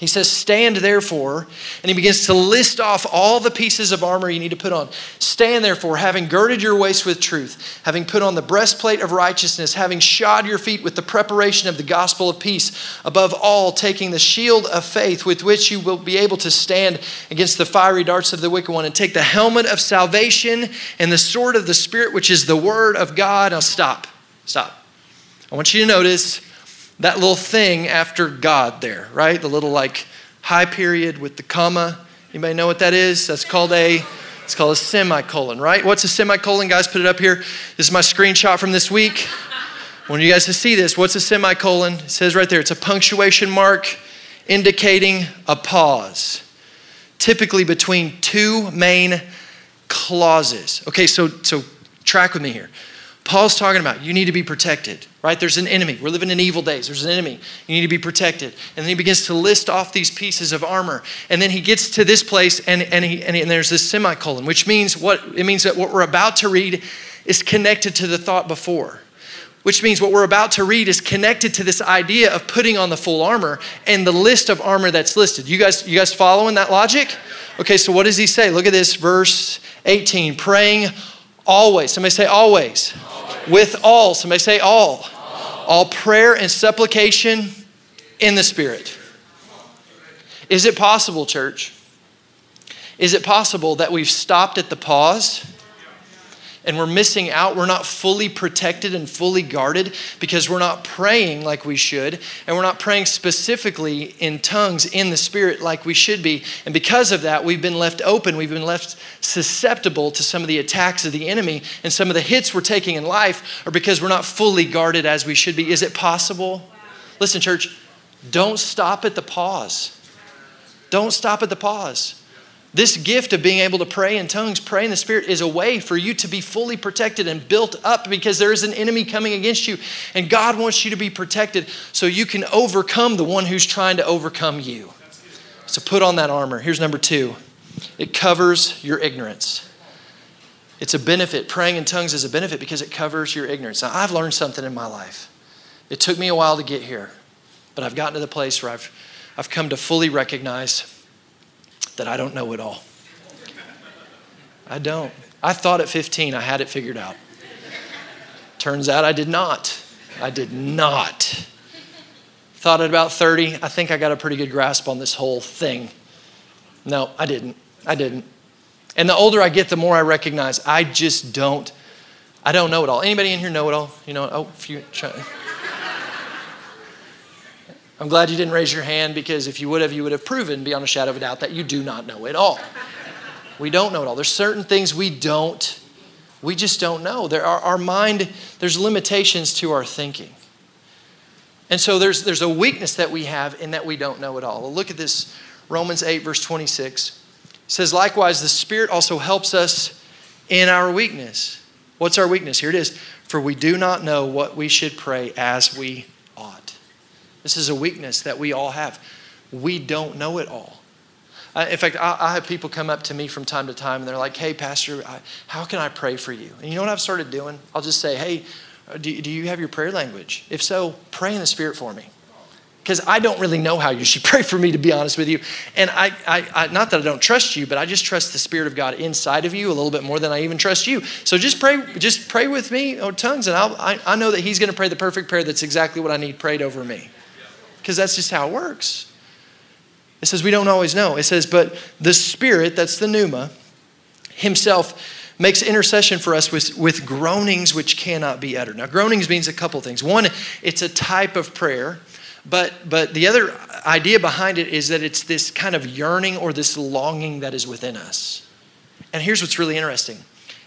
He says, Stand therefore, and he begins to list off all the pieces of armor you need to put on. Stand therefore, having girded your waist with truth, having put on the breastplate of righteousness, having shod your feet with the preparation of the gospel of peace, above all, taking the shield of faith with which you will be able to stand against the fiery darts of the wicked one, and take the helmet of salvation and the sword of the Spirit, which is the word of God. Now, stop. Stop. I want you to notice that little thing after God there, right? The little like high period with the comma. Anybody know what that is? That's called a it's called a semicolon, right? What's a semicolon? Guys, put it up here. This is my screenshot from this week. I want you guys to see this. What's a semicolon? It says right there, it's a punctuation mark indicating a pause, typically between two main clauses. Okay, so so track with me here. Paul's talking about you need to be protected, right? There's an enemy. We're living in evil days. There's an enemy. You need to be protected. And then he begins to list off these pieces of armor. And then he gets to this place and, and, he, and, he, and there's this semicolon, which means what it means that what we're about to read is connected to the thought before. Which means what we're about to read is connected to this idea of putting on the full armor and the list of armor that's listed. You guys, you guys following that logic? Okay, so what does he say? Look at this, verse 18. Praying always. Somebody say always. With all. Somebody say all. all. All prayer and supplication in the Spirit. Is it possible, church? Is it possible that we've stopped at the pause and we're missing out. We're not fully protected and fully guarded because we're not praying like we should, and we're not praying specifically in tongues in the Spirit like we should be. And because of that, we've been left open. We've been left susceptible to some of the attacks of the enemy, and some of the hits we're taking in life are because we're not fully guarded as we should be. Is it possible? Listen, church, don't stop at the pause. Don't stop at the pause. This gift of being able to pray in tongues, pray in the Spirit, is a way for you to be fully protected and built up because there is an enemy coming against you. And God wants you to be protected so you can overcome the one who's trying to overcome you. So put on that armor. Here's number two it covers your ignorance. It's a benefit. Praying in tongues is a benefit because it covers your ignorance. Now, I've learned something in my life. It took me a while to get here, but I've gotten to the place where I've, I've come to fully recognize that I don't know it all. I don't. I thought at 15 I had it figured out. Turns out I did not. I did not. Thought at about 30, I think I got a pretty good grasp on this whole thing. No, I didn't. I didn't. And the older I get, the more I recognize I just don't. I don't know it all. Anybody in here know it all? You know, oh, try. I'm glad you didn't raise your hand because if you would have, you would have proven beyond a shadow of a doubt that you do not know it all. We don't know it all. There's certain things we don't, we just don't know. There are, our mind, there's limitations to our thinking. And so there's, there's a weakness that we have in that we don't know it all. Look at this Romans 8, verse 26. It says, Likewise, the Spirit also helps us in our weakness. What's our weakness? Here it is. For we do not know what we should pray as we ought. This is a weakness that we all have. We don't know it all. Uh, in fact, I, I, have people come up to me from time to time and they're like, hey, Pastor, I, how can I pray for you? And you know what I've started doing? I'll just say, hey, uh, do, do you have your prayer language? If so, pray in the Spirit for me. Because I don't really know how you should <laughs> pray for me, to be honest with you. And I, I, I, not that I don't trust you, but I just trust the Spirit of God inside of you a little bit more than I even trust you. So just pray, just pray with me, or tongues, and I'll, I, I know that He's going to pray the perfect prayer that's exactly what I need prayed over me. Because that's just how it works. It says we don't always know. It says, but the Spirit, that's the pneuma, Himself makes intercession for us with, with groanings which cannot be uttered. Now, groanings means a couple things. One, it's a type of prayer, but, but the other idea behind it is that it's this kind of yearning or this longing that is within us. And here's what's really interesting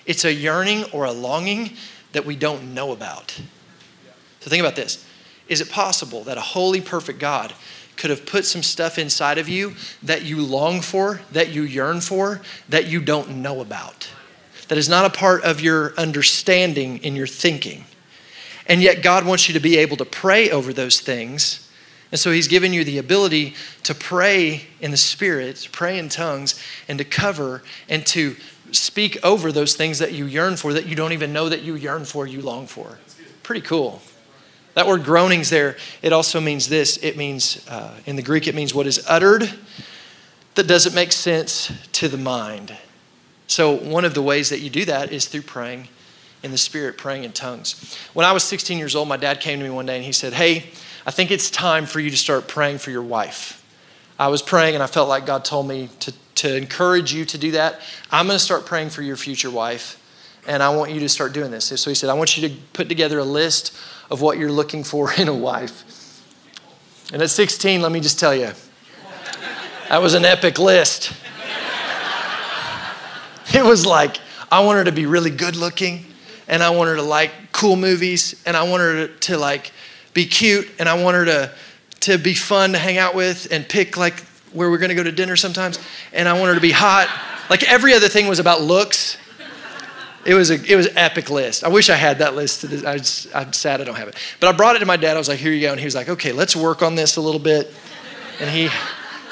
it's a yearning or a longing that we don't know about. So think about this. Is it possible that a holy, perfect God could have put some stuff inside of you that you long for, that you yearn for, that you don't know about, that is not a part of your understanding in your thinking. And yet, God wants you to be able to pray over those things. And so, He's given you the ability to pray in the Spirit, to pray in tongues, and to cover and to speak over those things that you yearn for, that you don't even know that you yearn for, you long for. Pretty cool. That word groanings there, it also means this. It means, uh, in the Greek, it means what is uttered that doesn't make sense to the mind. So, one of the ways that you do that is through praying in the Spirit, praying in tongues. When I was 16 years old, my dad came to me one day and he said, Hey, I think it's time for you to start praying for your wife. I was praying and I felt like God told me to, to encourage you to do that. I'm going to start praying for your future wife and I want you to start doing this. So he said, I want you to put together a list of what you're looking for in a wife. And at 16, let me just tell you, that was an epic list. It was like, I want her to be really good looking, and I want her to like cool movies, and I want her to, to like be cute, and I want her to, to be fun to hang out with and pick like where we're gonna go to dinner sometimes, and I want her to be hot. Like every other thing was about looks, it was a it was epic list. I wish I had that list. I just, I'm sad I don't have it. But I brought it to my dad. I was like, here you go. And he was like, okay, let's work on this a little bit. And he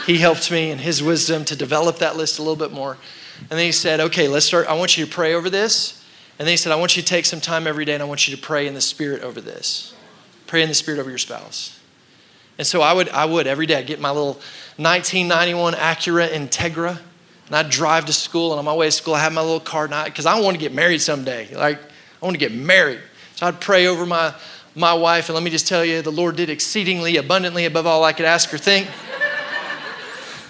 he helped me in his wisdom to develop that list a little bit more. And then he said, okay, let's start. I want you to pray over this. And then he said, I want you to take some time every day and I want you to pray in the spirit over this. Pray in the spirit over your spouse. And so I would I would every day I'd get my little 1991 Acura Integra and I'd drive to school, and on my way to school, I have my little card, because I want to get married someday. Like, I want to get married. So I'd pray over my, my wife, and let me just tell you, the Lord did exceedingly abundantly above all I could ask or think. <laughs>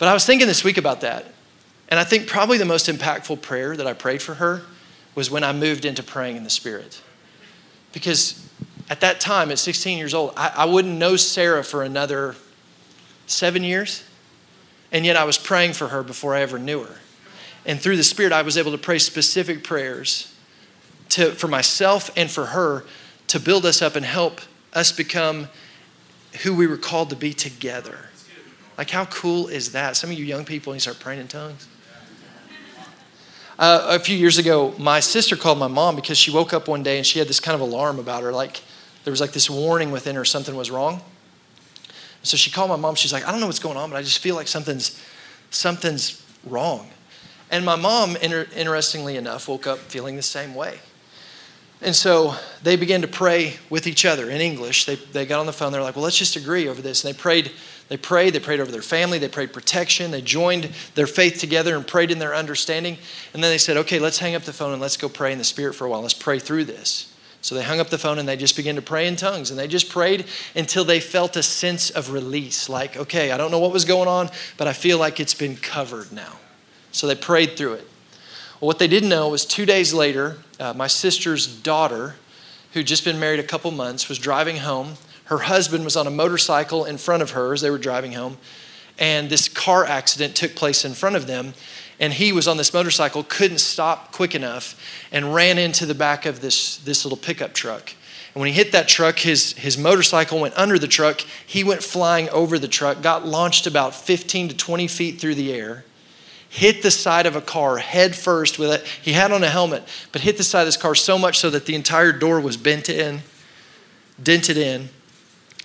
but I was thinking this week about that. And I think probably the most impactful prayer that I prayed for her was when I moved into praying in the Spirit. Because at that time, at 16 years old, I, I wouldn't know Sarah for another seven years. And yet I was praying for her before I ever knew her. And through the Spirit, I was able to pray specific prayers to, for myself and for her to build us up and help us become who we were called to be together. Like, how cool is that? Some of you young people, you start praying in tongues. Uh, a few years ago, my sister called my mom because she woke up one day and she had this kind of alarm about her. Like, there was like this warning within her something was wrong. So she called my mom. She's like, I don't know what's going on, but I just feel like something's something's wrong. And my mom, inter- interestingly enough, woke up feeling the same way. And so they began to pray with each other in English. They, they got on the phone. They're like, well, let's just agree over this. And they prayed, they prayed, they prayed over their family, they prayed protection, they joined their faith together and prayed in their understanding. And then they said, okay, let's hang up the phone and let's go pray in the Spirit for a while. Let's pray through this. So they hung up the phone and they just began to pray in tongues. And they just prayed until they felt a sense of release. Like, okay, I don't know what was going on, but I feel like it's been covered now. So they prayed through it. Well, what they didn't know was two days later, uh, my sister's daughter, who'd just been married a couple months, was driving home. Her husband was on a motorcycle in front of her as they were driving home. And this car accident took place in front of them. And he was on this motorcycle, couldn't stop quick enough, and ran into the back of this, this little pickup truck. And when he hit that truck, his, his motorcycle went under the truck. He went flying over the truck, got launched about 15 to 20 feet through the air hit the side of a car head first with it. He had on a helmet, but hit the side of this car so much so that the entire door was bent in, dented in.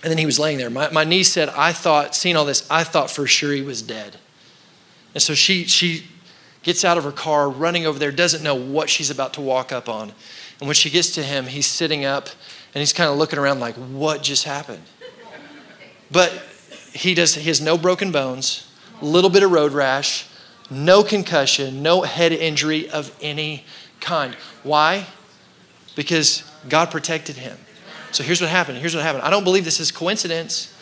And then he was laying there. My, my niece said, I thought, seeing all this, I thought for sure he was dead. And so she, she gets out of her car, running over there, doesn't know what she's about to walk up on. And when she gets to him, he's sitting up and he's kind of looking around like, what just happened? But he does, he has no broken bones, little bit of road rash, no concussion, no head injury of any kind. Why? Because God protected him. So here's what happened. Here's what happened. I don't believe this is coincidence.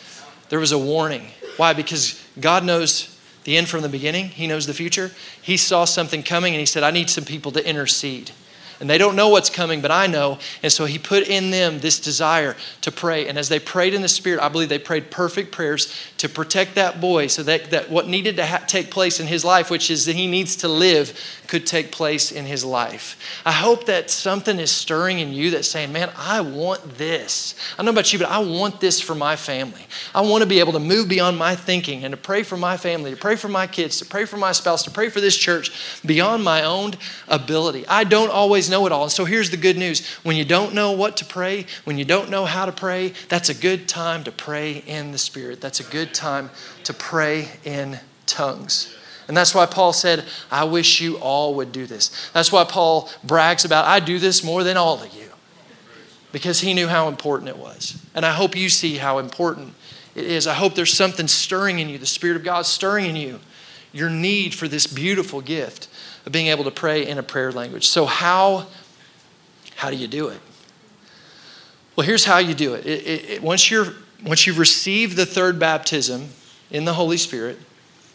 There was a warning. Why? Because God knows the end from the beginning, He knows the future. He saw something coming and He said, I need some people to intercede and they don't know what's coming, but I know. And so he put in them this desire to pray. And as they prayed in the Spirit, I believe they prayed perfect prayers to protect that boy so that, that what needed to ha- take place in his life, which is that he needs to live, could take place in his life. I hope that something is stirring in you that's saying, man, I want this. I don't know about you, but I want this for my family. I want to be able to move beyond my thinking and to pray for my family, to pray for my kids, to pray for my spouse, to pray for this church beyond my own ability. I don't always always know it all. And so here's the good news when you don't know what to pray, when you don't know how to pray, that's a good time to pray in the Spirit. That's a good time to pray in tongues. And that's why Paul said, I wish you all would do this. That's why Paul brags about, I do this more than all of you, because he knew how important it was. And I hope you see how important it is. I hope there's something stirring in you, the Spirit of God stirring in you, your need for this beautiful gift of being able to pray in a prayer language. So, how, how do you do it? Well, here's how you do it. it, it, it once, you're, once you've received the third baptism in the Holy Spirit,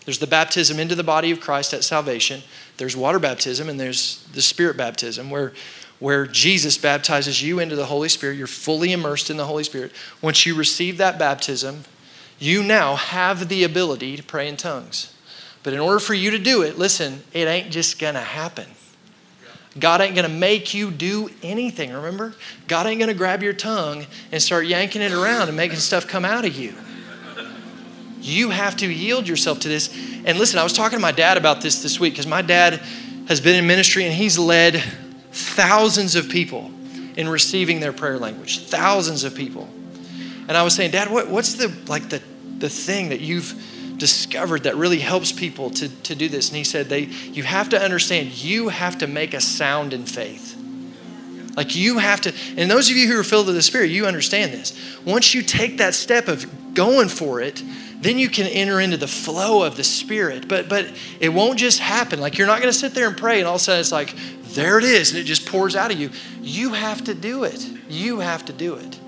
there's the baptism into the body of Christ at salvation. There's water baptism, and there's the Spirit baptism, where, where Jesus baptizes you into the Holy Spirit. You're fully immersed in the Holy Spirit. Once you receive that baptism, you now have the ability to pray in tongues. But in order for you to do it, listen, it ain't just going to happen. God ain't going to make you do anything, remember? God ain't going to grab your tongue and start yanking it around and making stuff come out of you. You have to yield yourself to this. And listen, I was talking to my dad about this this week because my dad has been in ministry and he's led thousands of people in receiving their prayer language. Thousands of people. And I was saying, Dad, what, what's the like the the thing that you've discovered that really helps people to, to do this. And he said, they, You have to understand, you have to make a sound in faith. Like you have to, and those of you who are filled with the Spirit, you understand this. Once you take that step of going for it, then you can enter into the flow of the Spirit. But but it won't just happen. Like you're not going to sit there and pray, and all of a sudden it's like, there it is, and it just pours out of you. You have to do it. You have to do it.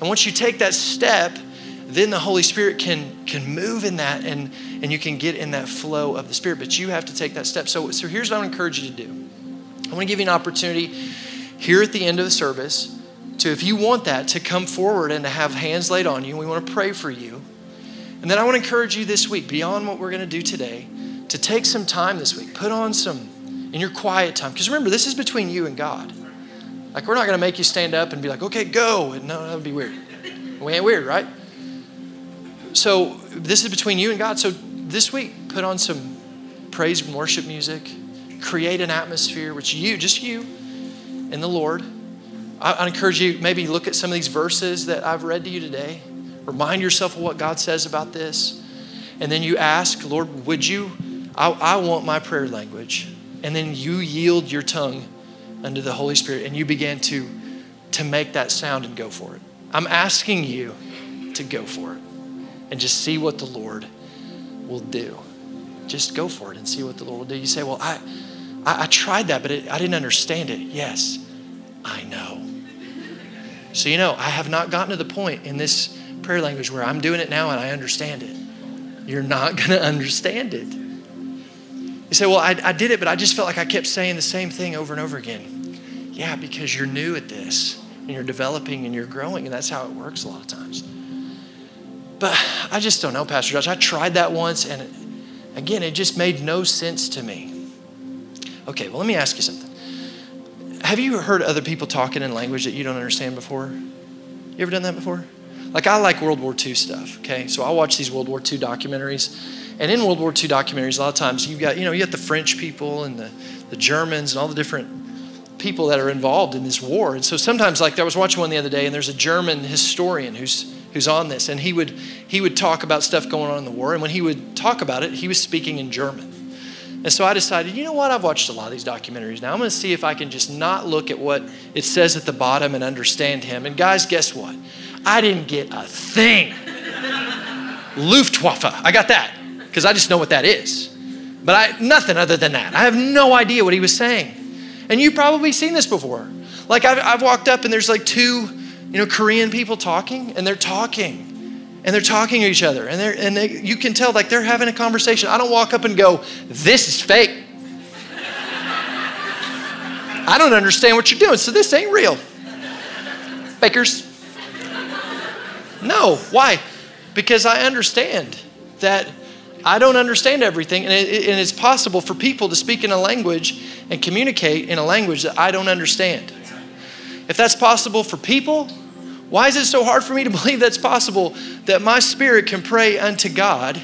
And once you take that step, then the Holy Spirit can, can move in that and, and you can get in that flow of the Spirit. But you have to take that step. So, so here's what I encourage you to do I want to give you an opportunity here at the end of the service to, if you want that, to come forward and to have hands laid on you. We want to pray for you. And then I want to encourage you this week, beyond what we're going to do today, to take some time this week. Put on some in your quiet time. Because remember, this is between you and God. Like, we're not going to make you stand up and be like, okay, go. And no, that would be weird. We ain't weird, right? So this is between you and God. So this week, put on some praise and worship music, create an atmosphere which you, just you, and the Lord. I, I encourage you, maybe look at some of these verses that I've read to you today. Remind yourself of what God says about this. And then you ask, Lord, would you I, I want my prayer language. And then you yield your tongue unto the Holy Spirit and you begin to, to make that sound and go for it. I'm asking you to go for it and just see what the Lord will do. Just go for it and see what the Lord will do. You say, Well, I, I, I tried that, but it, I didn't understand it. Yes, I know. So, you know, I have not gotten to the point in this prayer language where I'm doing it now and I understand it. You're not <laughs> going to understand it. You say, Well, I, I did it, but I just felt like I kept saying the same thing over and over again. Yeah, because you're new at this and you're developing and you're growing, and that's how it works a lot of times. But I just don't know, Pastor Josh. I tried that once, and again, it just made no sense to me. Okay, well, let me ask you something. Have you heard other people talking in language that you don't understand before? You ever done that before? Like, I like World War II stuff, okay? So I watch these World War II documentaries and in World War II documentaries, a lot of times you've got, you know, you got the French people and the, the Germans and all the different people that are involved in this war. And so sometimes, like I was watching one the other day, and there's a German historian who's who's on this, and he would he would talk about stuff going on in the war. And when he would talk about it, he was speaking in German. And so I decided, you know what? I've watched a lot of these documentaries now. I'm going to see if I can just not look at what it says at the bottom and understand him. And guys, guess what? I didn't get a thing. <laughs> Luftwaffe. I got that because I just know what that is. But I, nothing other than that. I have no idea what he was saying. And you've probably seen this before. Like I've, I've walked up and there's like two, you know, Korean people talking, and they're talking, and they're talking to each other, and they're and they, you can tell like they're having a conversation. I don't walk up and go, "This is fake." I don't understand what you're doing, so this ain't real. Fakers. No, why? Because I understand that I don't understand everything, and, it, and, it's possible for people to speak in a language and communicate in a language that I don't understand. If that's possible for people, why is it so hard for me to <laughs> believe that's possible that my spirit can pray unto God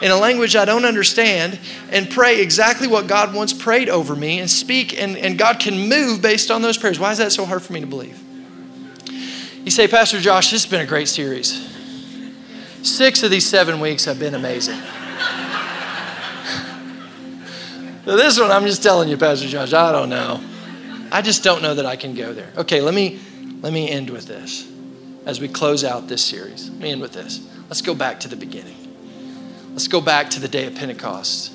in a language I don't understand and pray exactly what God wants prayed over me and speak, and, and God can move based on those prayers? Why is that so hard for me to believe? You say, Pastor Josh, this has been a great series. Six of these seven weeks have been amazing. <laughs> This one, I'm just telling you, Pastor Josh, I don't know. I just don't know that I can go there. Okay, let me let me end with this as we close out this series. Let me end with this. Let's go back to the beginning. Let's go back to the day of Pentecost.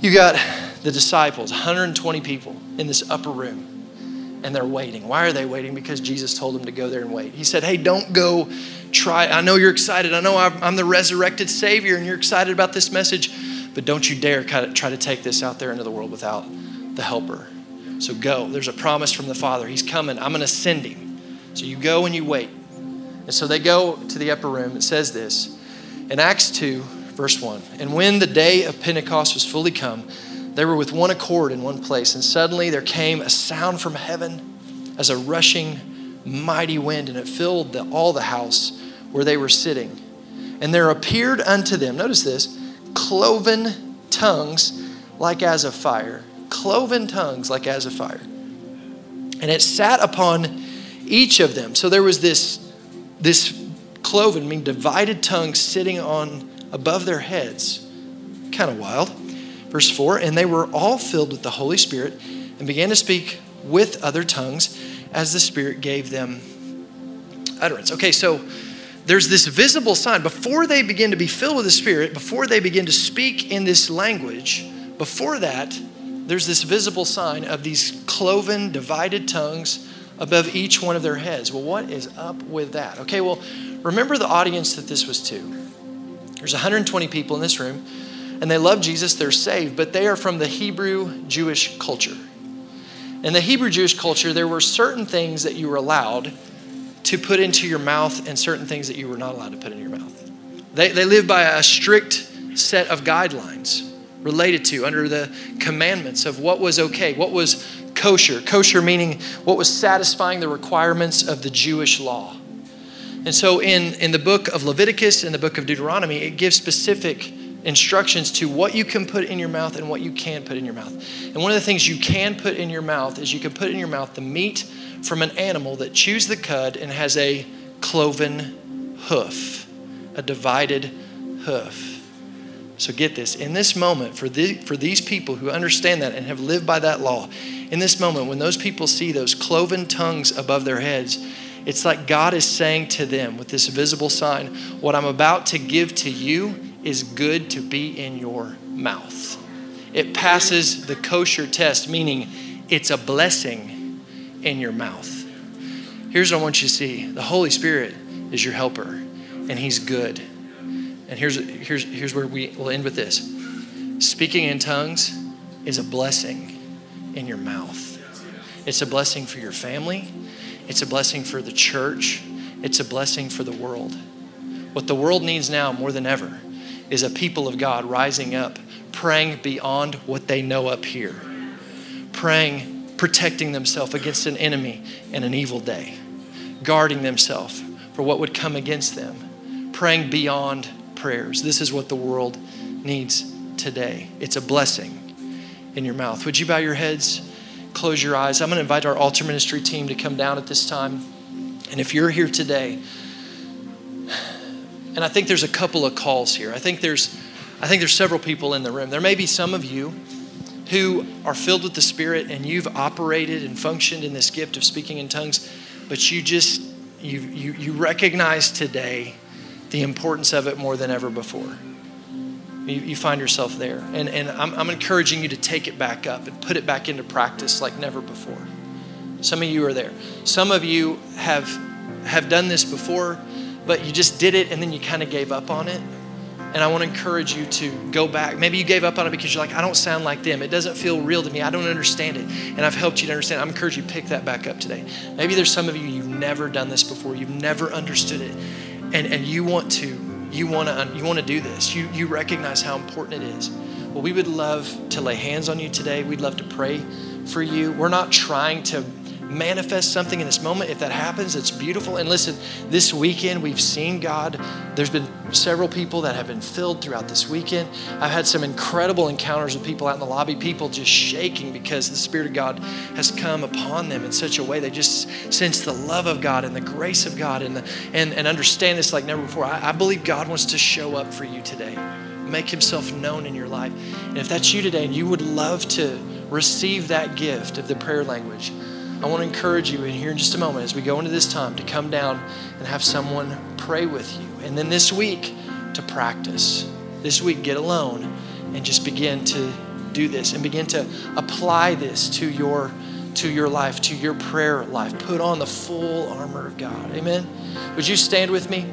You got the disciples, 120 people in this upper room, and they're waiting. Why are they waiting? Because Jesus told them to go there and wait. He said, Hey, don't go try. I know you're excited. I know I'm the resurrected Savior, and you're excited about this message but don't you dare try to take this out there into the world without the helper. So go. There's a promise from the Father. He's coming. I'm going to send him. So you go and you wait. And so they go to the upper room. It says this in Acts 2, verse 1. And when the day of Pentecost was fully come, they were with one accord in one place. And suddenly there came a sound from heaven as a rushing mighty wind, and it filled the, all the house where they were sitting. And there appeared unto them, notice this, cloven tongues like as of fire. Cloven tongues like as of fire. And it sat upon each of them. So there was this, this cloven, mean divided tongue sitting on above their heads. Kind of wild. Verse 4 And they were all filled with the Holy Spirit and began to speak with other tongues as the Spirit gave them utterance. Okay, so there's this visible sign. Before they begin to be filled with the Spirit, before they begin to speak in this language, before that, there's this visible sign of these cloven, divided tongues above each one of their heads. Well, what is up with that? Okay, well, remember the audience that this was to. There's 120 people in this room, and they love Jesus, they're saved, but they are from the Hebrew Jewish culture. In the Hebrew Jewish culture, there were certain things that you were allowed to put into your mouth and certain things that you were not allowed to put in your mouth. They, they live by a strict set of guidelines related to under the commandments of what was okay, what was kosher. Kosher meaning what was satisfying the requirements of the Jewish law. And so in, in the book of Leviticus and the book of Deuteronomy, it gives specific instructions to what you can put in your mouth and what you can't put in your mouth. And one of the things you can put in your mouth is you can put in your mouth the meat from an animal that chews the cud and has a cloven hoof, a divided hoof. So get this. In this moment, for, the, for these people who understand that and have lived by that law, in this moment, when those people see those cloven tongues above their heads, it's like God is saying to them with this visible sign, What I'm about to give to you is good to be in your mouth. It passes the kosher test, meaning it's a blessing in your mouth. Here's what I want you to see the Holy Spirit is your helper, and He's good. And here's, here's, here's where we will end with this speaking in tongues is a blessing in your mouth. It's a blessing for your family, it's a blessing for the church, it's a blessing for the world. What the world needs now more than ever is a people of God rising up, praying beyond what they know up here, praying, protecting themselves against an enemy and an evil day, guarding themselves for what would come against them, praying beyond prayers. This is what the world needs today. It's a blessing in your mouth. Would you bow your heads, close your eyes? I'm going to invite our altar ministry team to come down at this time. And if you're here today, and I think there's a couple of calls here. I think there's I think there's several people in the room. There may be some of you who are filled with the Spirit and you've operated and functioned in this gift of speaking in tongues, but you just you you, you recognize today the importance of it more than ever before. You, you find yourself there. And, and I'm, I'm encouraging you to take it back up and put it back into practice like never before. Some of you are there. Some of you have, have done this before, but you just did it and then you kind of gave up on it. And I want to encourage you to go back. Maybe you gave up on it because you're like, I don't sound like them. It doesn't feel real to me. I don't understand it. And I've helped you to understand. I'm encouraging you to pick that back up today. Maybe there's some of you, you've never done this before. You've never understood it and, and you want to you want to you want to do this. You you recognize how important it is. Well we would love to lay hands on you today. We'd love to pray for you. We're not trying to manifest something in this moment. If that happens, it's beautiful. And listen, this weekend we've seen God. There's been several people that have been filled throughout this weekend. I've had some incredible encounters with people out in the lobby, people just shaking because the Spirit of God has come upon them in such a way they just sense the love of God and the grace of God and, the, and, and understand this like never before. I, I believe God wants to show up for you today make himself known in your life. And if that's you today and you would love to receive that gift of the prayer language, I want to encourage you in here in just a moment as we go into this time to come down and have someone pray with you. And then this week to practice. This week, get alone and just begin to do this and begin to apply this to your to your life, to your prayer life. Put on the full armor of God. Amen. Would you stand with me?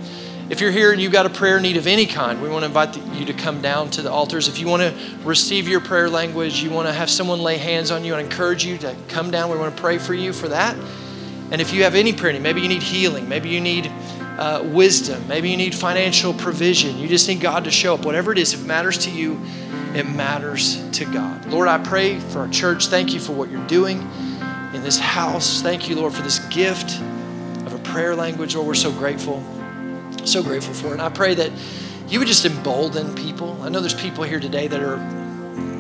If you're here and you've got a prayer need of any kind, we want to invite you to come down to the altars. If you want to receive your prayer language, you want to have someone lay hands on you, and encourage you to come down. We want to pray for you for that. And if you have any prayer need, maybe you need healing, maybe you need uh, wisdom, maybe you need financial provision, you just need God to show up. Whatever it is, if it matters to you, it matters to God. Lord, I pray for our church. Thank you for what you're doing in this house. Thank you, Lord, for this gift of a prayer language. Lord, we're so grateful. So grateful for. And I pray that you would just embolden people. I know there's people here today that are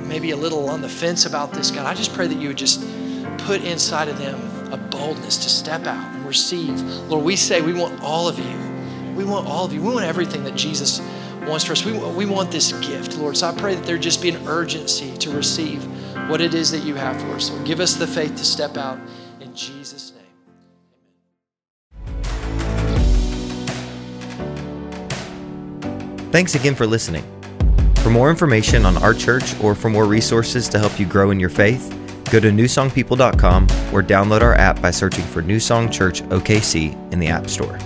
maybe a little on the fence about this, God. I just pray that you would just put inside of them a boldness to step out and receive. Lord, we say we want all of you. We want all of you. We want everything that Jesus wants for us. We, we want this gift, Lord. So I pray that there just be an urgency to receive what it is that you have for us. Lord, give us the faith to step out in Jesus' Thanks again for listening. For more information on our church or for more resources to help you grow in your faith, go to newsongpeople.com or download our app by searching for New Song Church OKC in the App Store.